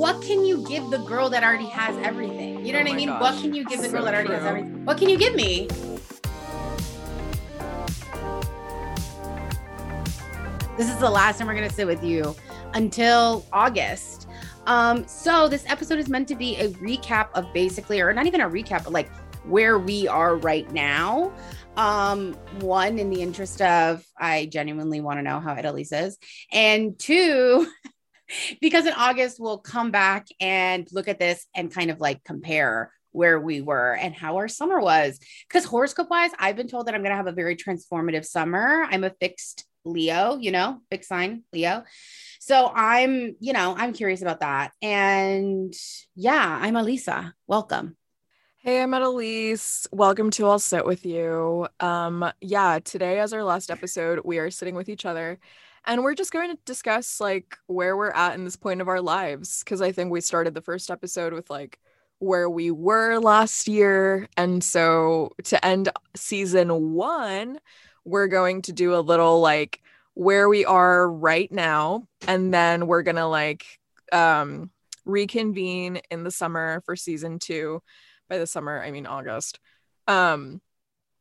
what can you give the girl that already has everything? You know Oh what I mean? gosh, What can you give the girl that already has everything? What can you give me? This is the last time we're gonna sit with you until August. Um, so this episode is meant to be a recap of basically, or not even a recap, but like where we are right now. Um, one, in the interest of I genuinely want to know how Italy's is, and two, because in August we'll come back and look at this and kind of like compare where we were and how our summer was. Because horoscope wise, I've been told that I'm going to have a very transformative summer. I'm a fixed Leo, you know, fixed sign Leo. So I'm, you know, I'm curious about that. And yeah, I'm Alyssa. Welcome. Hey, I'm Edeliz. Welcome to I'll Sit With You. Um, yeah, today as our last episode, we are sitting with each other and we're just going to discuss like where we're at in this point of our lives. Cause I think we started the first episode with like where we were last year. And so to end season one, we're going to do a little like where we are right now. And then we're gonna like um reconvene in the summer for season two by the summer i mean august um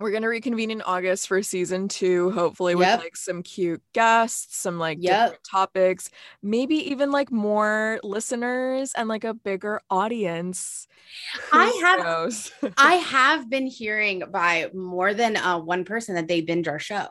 we're going to reconvene in august for season two hopefully with Yep. like some cute guests some like Yep. different topics maybe even like more listeners and like a bigger audience I have- I have been hearing by more than uh, one person that they binge our show.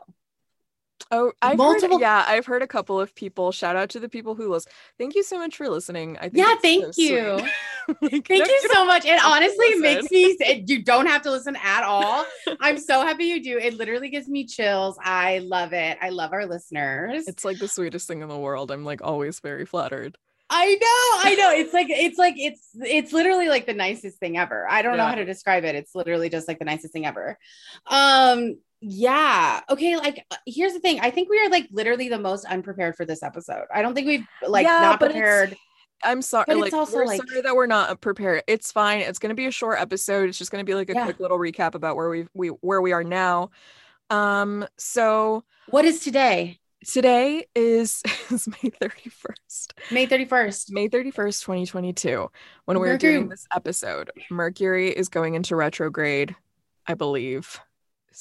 Oh i've multiple- heard, yeah i've heard a couple of people shout out to the people who listen thank you so much for listening i think Yeah, thank so you. Like, Thank you so much. It honestly makes me, it, you don't have to listen at all. I'm so happy you do. It literally gives me chills. I love it. I love our listeners. It's like the sweetest thing in the world. I'm like always very flattered. I know, I know. It's like it's like it's it's literally like the nicest thing ever. I don't know how to describe it. It's literally just like the nicest thing ever. Um yeah. Okay, like uh, here's the thing. I think we are like literally the most unprepared for this episode. I don't think we've like Yeah, not prepared. I'm sorry. But it's also, we're like- sorry that we're not prepared. It's fine. It's gonna be a short episode. It's just gonna be like a Yeah. quick little recap about where we we where we are now. Um. So What is today? today is is May 31st. May 31st. May 31st, 2022. When we're doing this episode, Mercury is going into retrograde, I believe.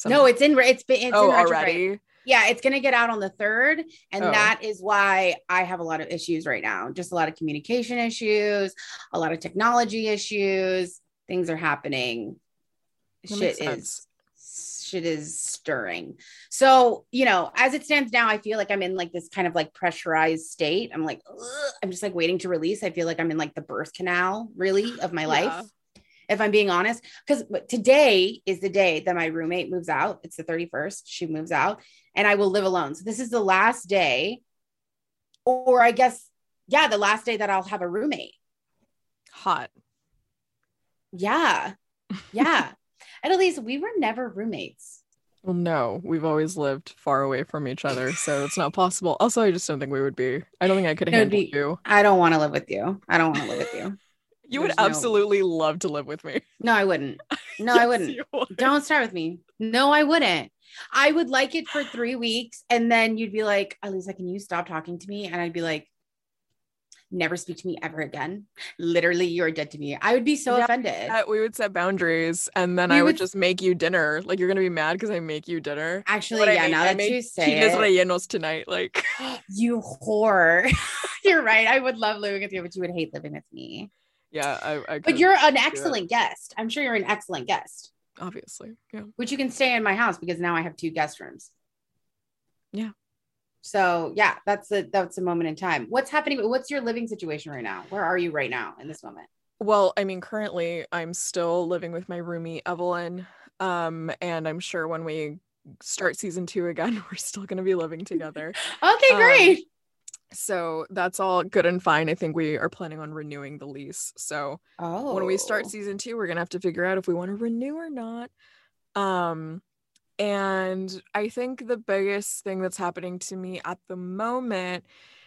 No, it's in it's been it's oh retrograde. already. Yeah, it's going to get out on the 3rd and Oh. that is why I have a lot of issues right now. Just a lot of communication issues, a lot of technology issues. Things are happening. That Shit is shit is stirring. So, you know, as it stands now, I feel like I'm in like this kind of like pressurized state. I'm like, ugh, I'm just like waiting to release. I feel like I'm in like the birth canal, really, of my Yeah. life, if I'm being honest. Because today is the day that my roommate moves out. It's the 31st. She moves out, and I will live alone. So, this is the last day, or I guess, yeah, the last day that I'll have a roommate. Hot. Yeah. Yeah. and at least we were never roommates. Well, no, we've always lived far away from each other, so it's not possible. Also, I just don't think we would be. I don't think I could handle be- you. I don't want to live with you. I don't want to live with you. You would there's no- absolutely love to live with me. No, I wouldn't. No, I Yes, wouldn't. you would. Don't start with me. No, I wouldn't. I would like it for three weeks, and then you'd be like, "Alyssa, can you stop talking to me?" And I'd be like, "Never speak to me ever again." Literally, you're dead to me. I would be so Yeah, offended. That we would set boundaries, and then We I would would- just make you dinner. Like you're gonna be mad because I make you dinner. Actually, What I yeah. Now I that made you say chiles it, rellenos tonight. Like, you whore. you're right. I would love living with you, but you would hate living with me. Yeah, I. I But you're an excellent guest. I'm sure you're an excellent guest. obviously, yeah. which you can stay in my house because now I have two guest rooms. Yeah. So yeah, that's a that's a moment in time. What's happening? What's your living situation right now? Where are you right now in this moment? Well, I mean, currently I'm still living with my roomie Evelyn, um, and I'm sure when we start season two again, we're still gonna be living together. Okay, Um, great. So that's all good and fine. I think we are planning on renewing the lease. So oh, when we start season two, we're gonna have to figure out if we want to renew or not. Um, and I think the biggest thing that's happening to me at the moment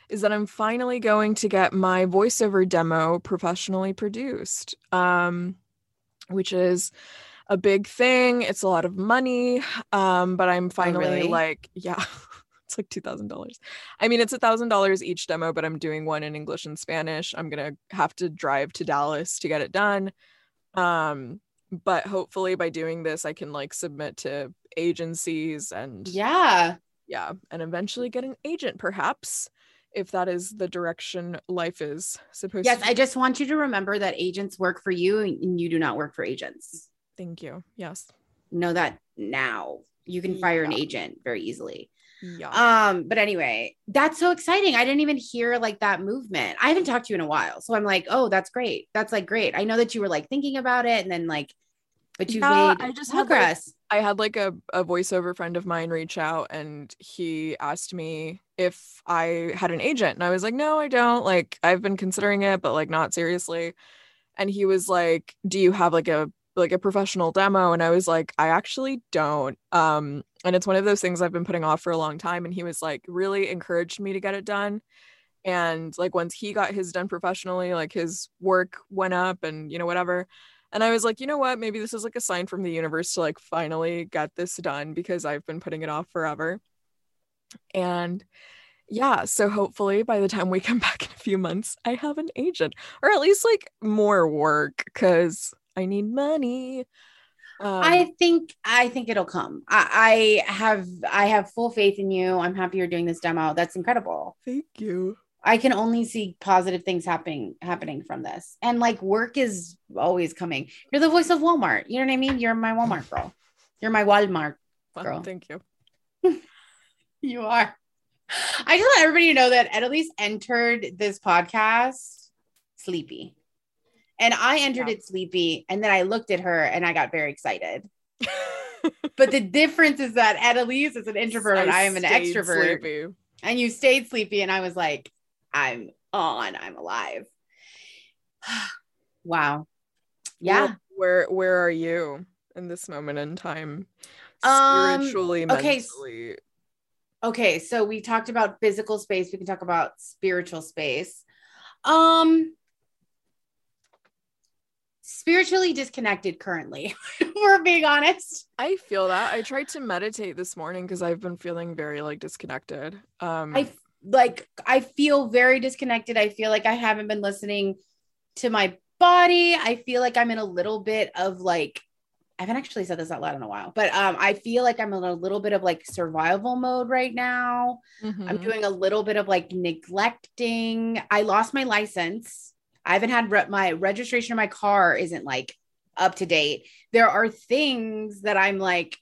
is that I'm finally going to get my voiceover demo professionally produced. Um, which is a big thing. It's a lot of money. Um, but I'm finally really? like, yeah, it's like $2,000. I mean, it's $1,000 each demo, but I'm doing one in English and Spanish. I'm going to have to drive to Dallas to get it done. Um, but hopefully by doing this, I can like submit to agencies and yeah, yeah, and eventually get an agent, perhaps if that is the direction life is supposed yes, to. Yes, I just want you to remember that agents work for you and you do not work for agents. Thank you. Yes. Know that now. You can fire yeah. an agent very easily. Yeah. Um, but anyway, that's so exciting. I didn't even hear like that movement. I haven't talked to you in a while. So I'm like, oh, that's great. That's like great. I know that you were like thinking about it and then like, but you've yeah, made I just progress. Had, like, I had like a, a voiceover friend of mine reach out and he asked me if I had an agent. And I was like, no, I don't. Like, I've been considering it, but like not seriously. And he was like, do you have like a like a professional demo and I was like I actually don't. Um and it's one of those things I've been putting off for a long time and he was like really encouraged me to get it done. And like once he got his done professionally like his work went up and you know whatever. And I was like you know what? Maybe this is like a sign from the universe to like finally get this done because I've been putting it off forever. And yeah so hopefully by the time we come back in a few months I have an agent or at least like more work cuz I need money. Um, I think I think it'll come. I, I have I have full faith in you. I'm happy you're doing this demo. That's incredible. Thank you. I can only see positive things happening happening from this. And like work is always coming. You're the voice of Walmart. You know what I mean? You're my Walmart girl. You're my Walmart girl. Well, thank you. you are. I just want everybody to know that Edeliz entered this podcast sleepy. And I entered yeah. it sleepy. And then I looked at her and I got very excited. but the difference is that Edeliz is an introvert I and I am an extrovert. Sleepy. And you stayed sleepy. And I was like, I'm on, I'm alive. wow. Yeah. Where, where where are you in this moment in time? Spiritually, um, okay. mentally. Okay, so we talked about physical space. We can talk about spiritual space. Um, spiritually disconnected currently. we're being honest. I feel that. I tried to meditate this morning because I've been feeling very like disconnected. Um I like I feel very disconnected. I feel like I haven't been listening to my body. I feel like I'm in a little bit of like I haven't actually said this out loud in a while, but um, I feel like I'm in a little bit of like survival mode right now. Mm-hmm. I'm doing a little bit of like neglecting. I lost my license I haven't had re- my registration of my car isn't like up to date. There are things that I'm like,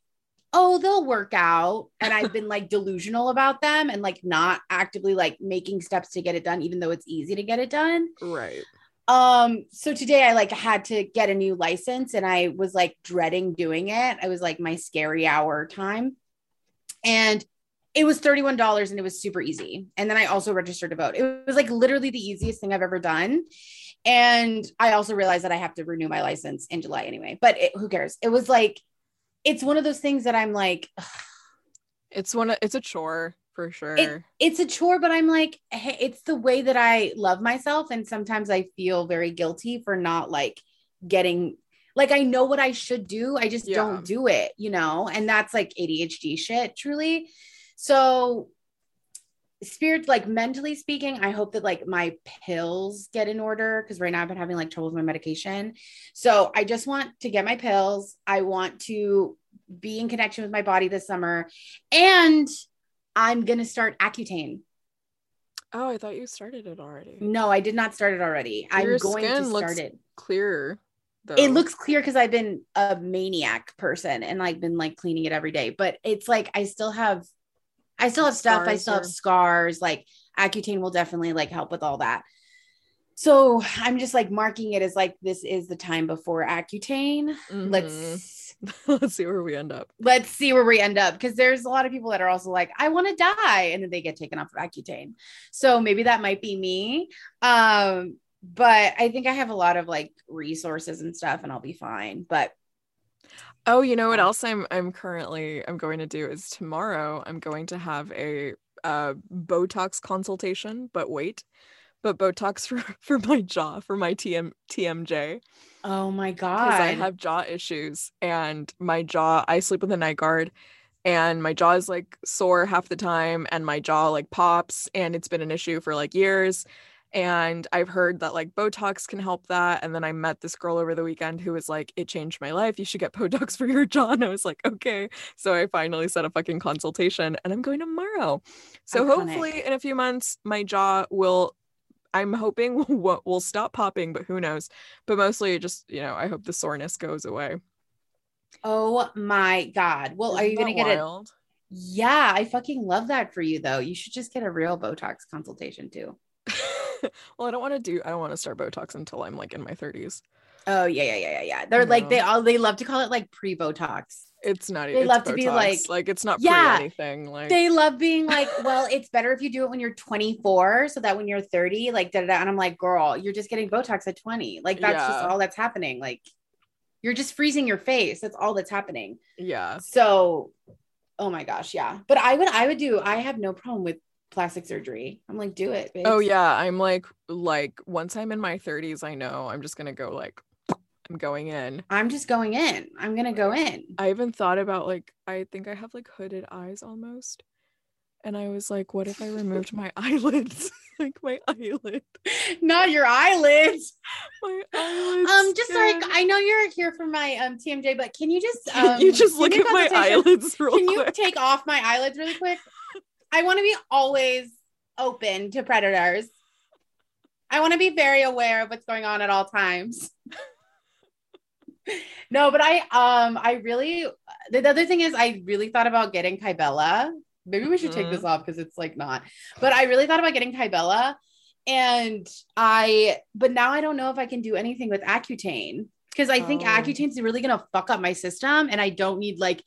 oh, they'll work out. And I've been like delusional about them and like not actively like making steps to get it done, even though it's easy to get it done. Right. Um, so today I like had to get a new license and I was like dreading doing it. I was like my scary hour time. And it was $31 and it was super easy. And then I also registered to vote. It was like literally the easiest thing I've ever done. And I also realized that I have to renew my license in July anyway, but it, who cares? It was like, it's one of those things that I'm like, ugh. it's one, of, it's a chore for sure. It, it's a chore, but I'm like, hey, it's the way that I love myself. And sometimes I feel very guilty for not like getting like I know what I should do. I just yeah. don't do it, you know? And that's like ADHD shit, truly. So spirit like mentally speaking i hope that like my pills get in order because right now i've been having like trouble with my medication. So i just want to get my pills. I want to be in connection with my body this summer. And i'm gonna start accutane. Oh i thought you started it already. No i did not start it already. Your i'm going to start it. clearer though. it looks clear because i've been a maniac person and i've been like cleaning it every day. But it's like i still have I still have stuff. I still or... have scars. Like Accutane will definitely like help with all that. So I'm just like marking it as like this is the time before Accutane. Mm-hmm. Let's let's see where we end up. Let's see where we end up because there's a lot of people that are also like, I want to die, and then they get taken off of Accutane. So maybe that might be me. Um, but I think I have a lot of like resources and stuff, and I'll be fine. But Oh, you know what else I'm I'm currently I'm going to do is tomorrow I'm going to have a uh Botox consultation, but wait. But Botox for for my jaw, for my TM TMJ. Oh my god. Because I have jaw issues and my jaw I sleep with a night guard and my jaw is like sore half the time and my jaw like pops and it's been an issue for like years and I've heard that like Botox can help that. And then I met this girl over the weekend who was like, it changed my life. You should get Botox for your jaw. And I was like, okay. So I finally set a fucking consultation and I'm going tomorrow. So Iconic. hopefully in a few months, my jaw will, I'm hoping will, will stop popping, but who knows? But mostly just, you know, I hope the soreness goes away. Oh my God. Well, Isn't are you going to get it? Yeah, I fucking love that for you though. You should just get a real Botox consultation too. well, I don't want to do. I don't want to start Botox until I'm like in my 30s. Oh yeah, yeah, yeah, yeah, yeah. They're like they all they love to call it like pre Botox. It's not. They love Botox. to be like like it's not yeah, anything. Like they love being like, well, it's better if you do it when you're 24, so that when you're 30, like da da. And I'm like, girl, you're just getting Botox at 20. Like that's yeah. just all that's happening. Like you're just freezing your face. That's all that's happening. Yeah. So, oh my gosh, yeah. But I would, I would do. I have no problem with plastic surgery. I'm like, do it. Bitch. Oh yeah, I'm like, like once I'm in my 30s, I know I'm just gonna go like, I'm going in. I'm just going in. I'm gonna go in. I even thought about like, I think I have like hooded eyes almost, and I was like, what if I removed my eyelids? like my eyelid. Not your eyelids. My eyelids. Um, just skin. like I know you're here for my um TMJ, but can you just um, you just look at my eyelids real quick. Can quick? you take off my eyelids really quick? I want to be always open to predators. I want to be very aware of what's going on at all times. no, but I um I really the, the, other thing is I really thought about getting Kybella. Maybe we should mm-hmm. take this off because it's like not. But I really thought about getting Kybella and I but now I don't know if I can do anything with Accutane because I think oh. Accutane is really gonna fuck up my system and I don't need like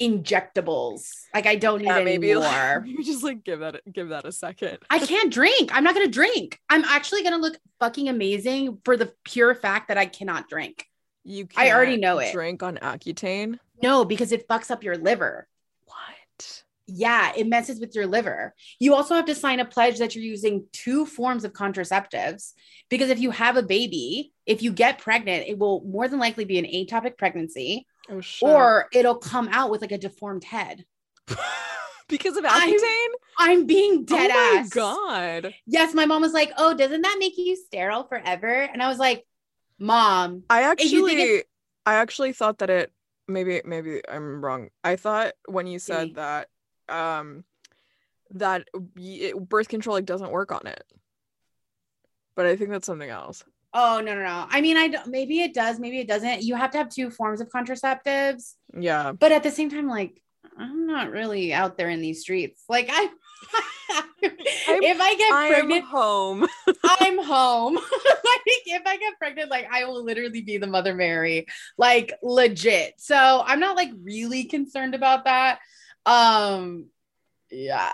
injectables. Like I don't need yeah, maybe more. Like, you just like give that give that a second. I can't drink. I'm not gonna drink. I'm actually gonna look fucking amazing for the pure fact that I cannot drink. You I already know it. Drink on Accutane? No, because it fucks up your liver. What? Yeah, it messes with your liver. You also have to sign a pledge that you're using two forms of contraceptives because if you have a baby, if you get pregnant, it will more than likely be an ectopic pregnancy Oh, or it'll come out with like a deformed head. because of Accutane? I'm, I'm being dead oh ass. God. Yes, my mom was like, "Oh, doesn't that make you sterile forever?" And I was like, "Mom, I actually, I actually thought that it maybe maybe I'm wrong. I thought when you said maybe. that um that birth control like doesn't work on it, but I think that's something else. Oh no no no! I mean, I don't, maybe it does, maybe it doesn't. You have to have two forms of contraceptives. Yeah. But at the same time, like I'm not really out there in these streets. Like I, if I get I'm pregnant, home. I'm home. like if I get pregnant, like I will literally be the Mother Mary, like legit. So I'm not like really concerned about that. Um, yeah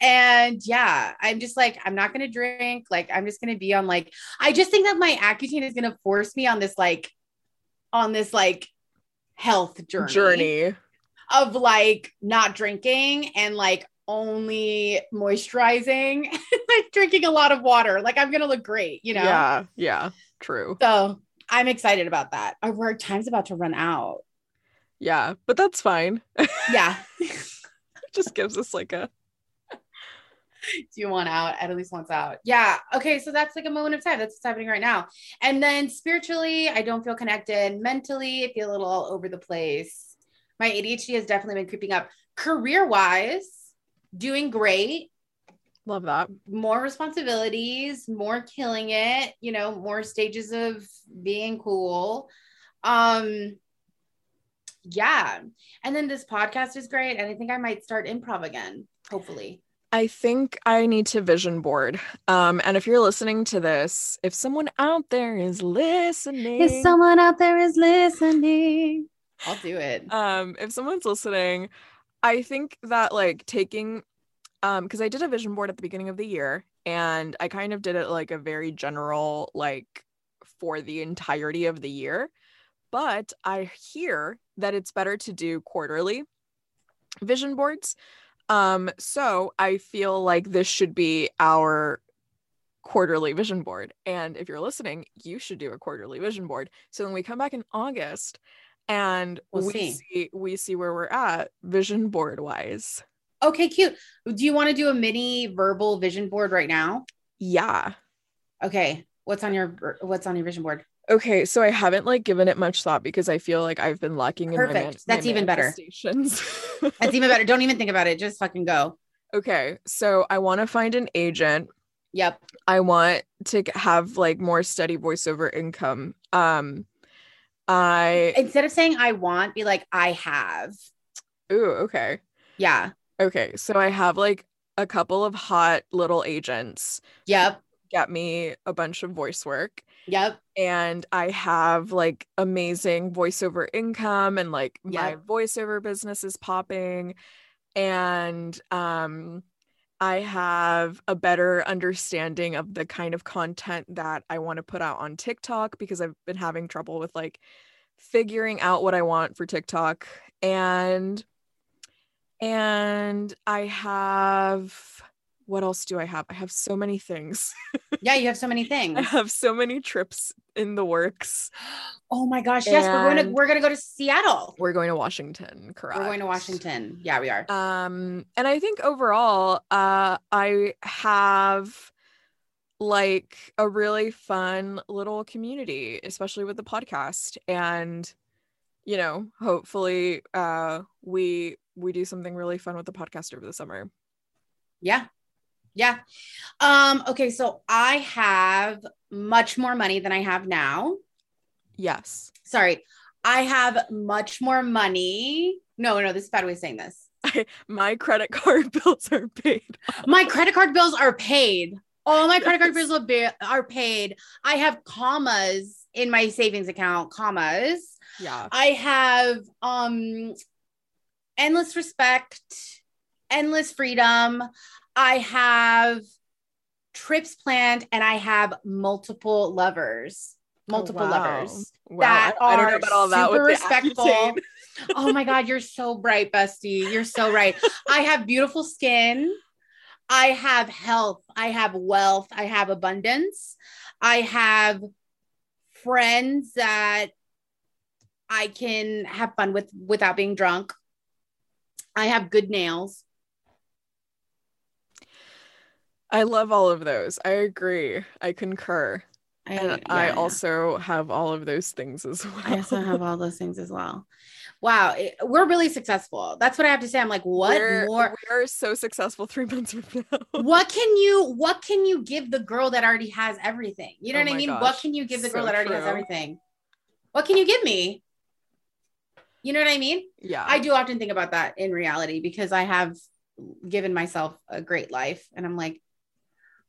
and yeah, I'm just like, I'm not gonna drink. Like, I'm just gonna be on like, I just think that my Accutane is gonna force me on this like, on this like health journey. Journey of like not drinking and like only moisturizing, like drinking a lot of water. Like I'm gonna look great, you know? Yeah, yeah, true. So I'm excited about that. Our time's about to run out. Yeah, but that's fine. Yeah. just gives us like a do you want out? At least wants out. Yeah. Okay. So that's like a moment of time. That's what's happening right now. And then spiritually, I don't feel connected. Mentally, I feel a little all over the place. My ADHD has definitely been creeping up. Career wise, doing great. Love that. More responsibilities, more killing it, you know, more stages of being cool. Um, yeah. And then this podcast is great. And I think I might start improv again, hopefully. I think I need to vision board. Um, and if you're listening to this, if someone out there is listening, if someone out there is listening, I'll do it. Um, if someone's listening, I think that like taking, um, because I did a vision board at the beginning of the year, and I kind of did it like a very general, like for the entirety of the year. But I hear that it's better to do quarterly vision boards um, so I feel like this should be our quarterly vision board. And if you're listening, you should do a quarterly vision board. So when we come back in August, and We'll we see. see we see where we're at vision board wise. Okay, cute. Do you want to do a mini verbal vision board right now? Yeah. Okay. What's on your what's on your vision board? Okay, so I haven't like given it much thought because I feel like I've been lacking in my, Perfect. man- That's my even better. That's even better. Don't even think about it. Just fucking go. okay, so I want to find an agent. Yep. I want to have like more steady voiceover income. Um I Instead of saying I want, be like I have. ooh, okay. Yeah. Okay, so I have like a couple of hot little agents Yep. get me a bunch of voice work Yep. and I have like amazing voiceover income and like my voiceover business is popping. And um I have a better understanding of the kind of content that I want to put out on TikTok because I've been having trouble with like figuring out what I want for TikTok. And and I have what else do I have? I have so many things. Yeah, you have so many things. I have so many trips in the works. Oh my gosh. Yes, we're going to we're going to go to Seattle. We're going to Washington, correct? We're going to Washington. Yeah, we are. Um, and I think overall, uh, I have like a really fun little community, especially with the podcast. And, you know, hopefully uh we we do something really fun with the podcast over the summer. Yeah. Yeah. Um okay, so I have much more money than I have now. Yes. Sorry. I have much more money. No, no, this is a bad way of saying this. My credit card bills are paid. My credit card bills are paid. All my credit card bills are are paid. I have commas in my savings account, commas. Yeah. I have um endless respect, endless freedom. I have trips planned and I have multiple lovers. Oh, multiple wow. lovers. Wow. that I, I don't know are about all that super respectful. Oh my God, you're so bright, bestie. You're so right. I have beautiful skin. I have health. I have wealth. I have abundance. I have friends that I can have fun with without being drunk. I have good nails. I love all of those. I agree. I concur. And I yeah. also have all of those things as well. I also have all those things as well. Wow, it- we're really successful. That's what I have to say. I'm like, what We're- more? We are so successful three months from now. what can you what can you give the girl that already has everything you know Oh what i mean what can you give the girl so that already has everything what can you give me you know what i mean Yeah. i do often think about that in reality because i have given myself a great life and i'm like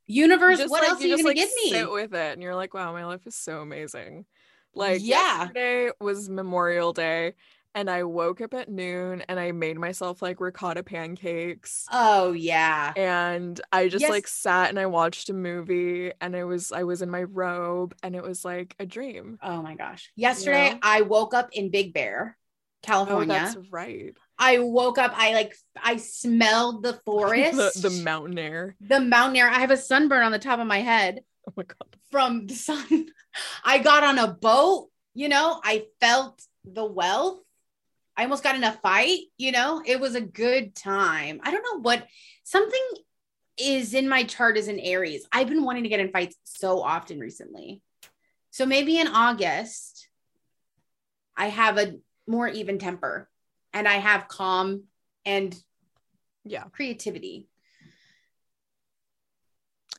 universe just, what like- else are you you gonna like, give me Sit with it, and you're like, wow, my life is so amazing. Like Yeah. yesterday was Memorial Day, and I woke up at noon and I made myself like ricotta pancakes. oh yeah and I just Yes. like sat and I watched a movie and I was I was in my robe and it was like a dream. oh my gosh yesterday know? i woke up in big bear Oh, california that's right. I woke up i like i smelled the forest the, the mountain air. the mountain air i have a sunburn on the top of my head Oh my god. from the sun. I got on a boat, you know, I felt the wealth. I almost got in a fight, you know, it was a good time. I don't know what something is in my chart as an Aries. I've been wanting to get in fights so often recently. So maybe in August, I have a more even temper and I have calm and Yeah. creativity.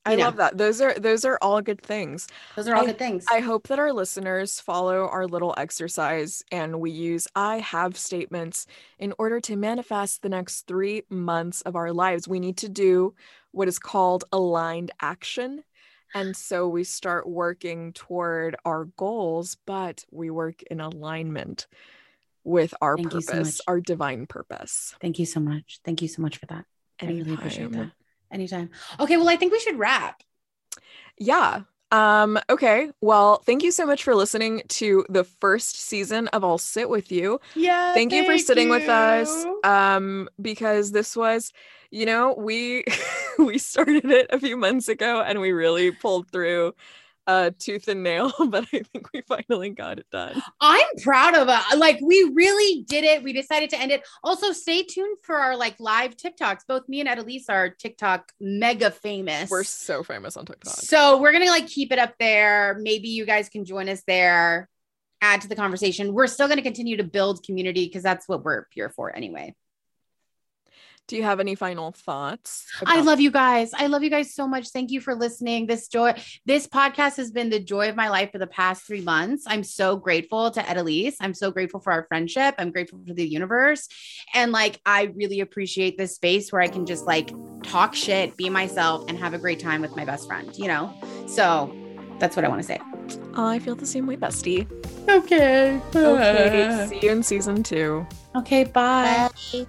I know. love that. Those are those are all good things. Those are all I- good things. I hope that our listeners follow our little exercise and we use I have statements in order to manifest the next three months of our lives. We need to do what is called aligned action. And so we start working toward our goals, but we work in alignment with our Thank you so purpose, much. our divine purpose. Thank you so much. Thank you so much for that. I really appreciate Anytime. that. Anytime. Okay, well, I think we should wrap. Yeah. Um, okay. Well, thank you so much for listening to the first season of I'll Sit With You. Yeah. thank you for sitting with us um because this was you know we we started it a few months ago and we really pulled through uh tooth and nail, but I think we finally got it done. I'm proud of it. Like we really did it. We decided to end it. Also, stay tuned for our like live TikToks. Both me and Edeliz are TikTok mega famous. We're so famous on TikTok. So we're gonna like keep it up there. Maybe you guys can join us there, add to the conversation. We're still gonna continue to build community because that's what we're here for anyway. Do you have any final thoughts? I love you guys. I love you guys so much. Thank you for listening. This joy, this podcast has been the joy of my life for the past three months. I'm so grateful to Edeliz. I'm so grateful for our friendship. I'm grateful for the universe. And like, I really appreciate this space where I can just like talk shit, be myself, and have a great time with my best friend, you know? So that's what I want to say. Oh, I feel the same way, bestie. Okay. Okay, see you in season two. Okay. Bye. Bye.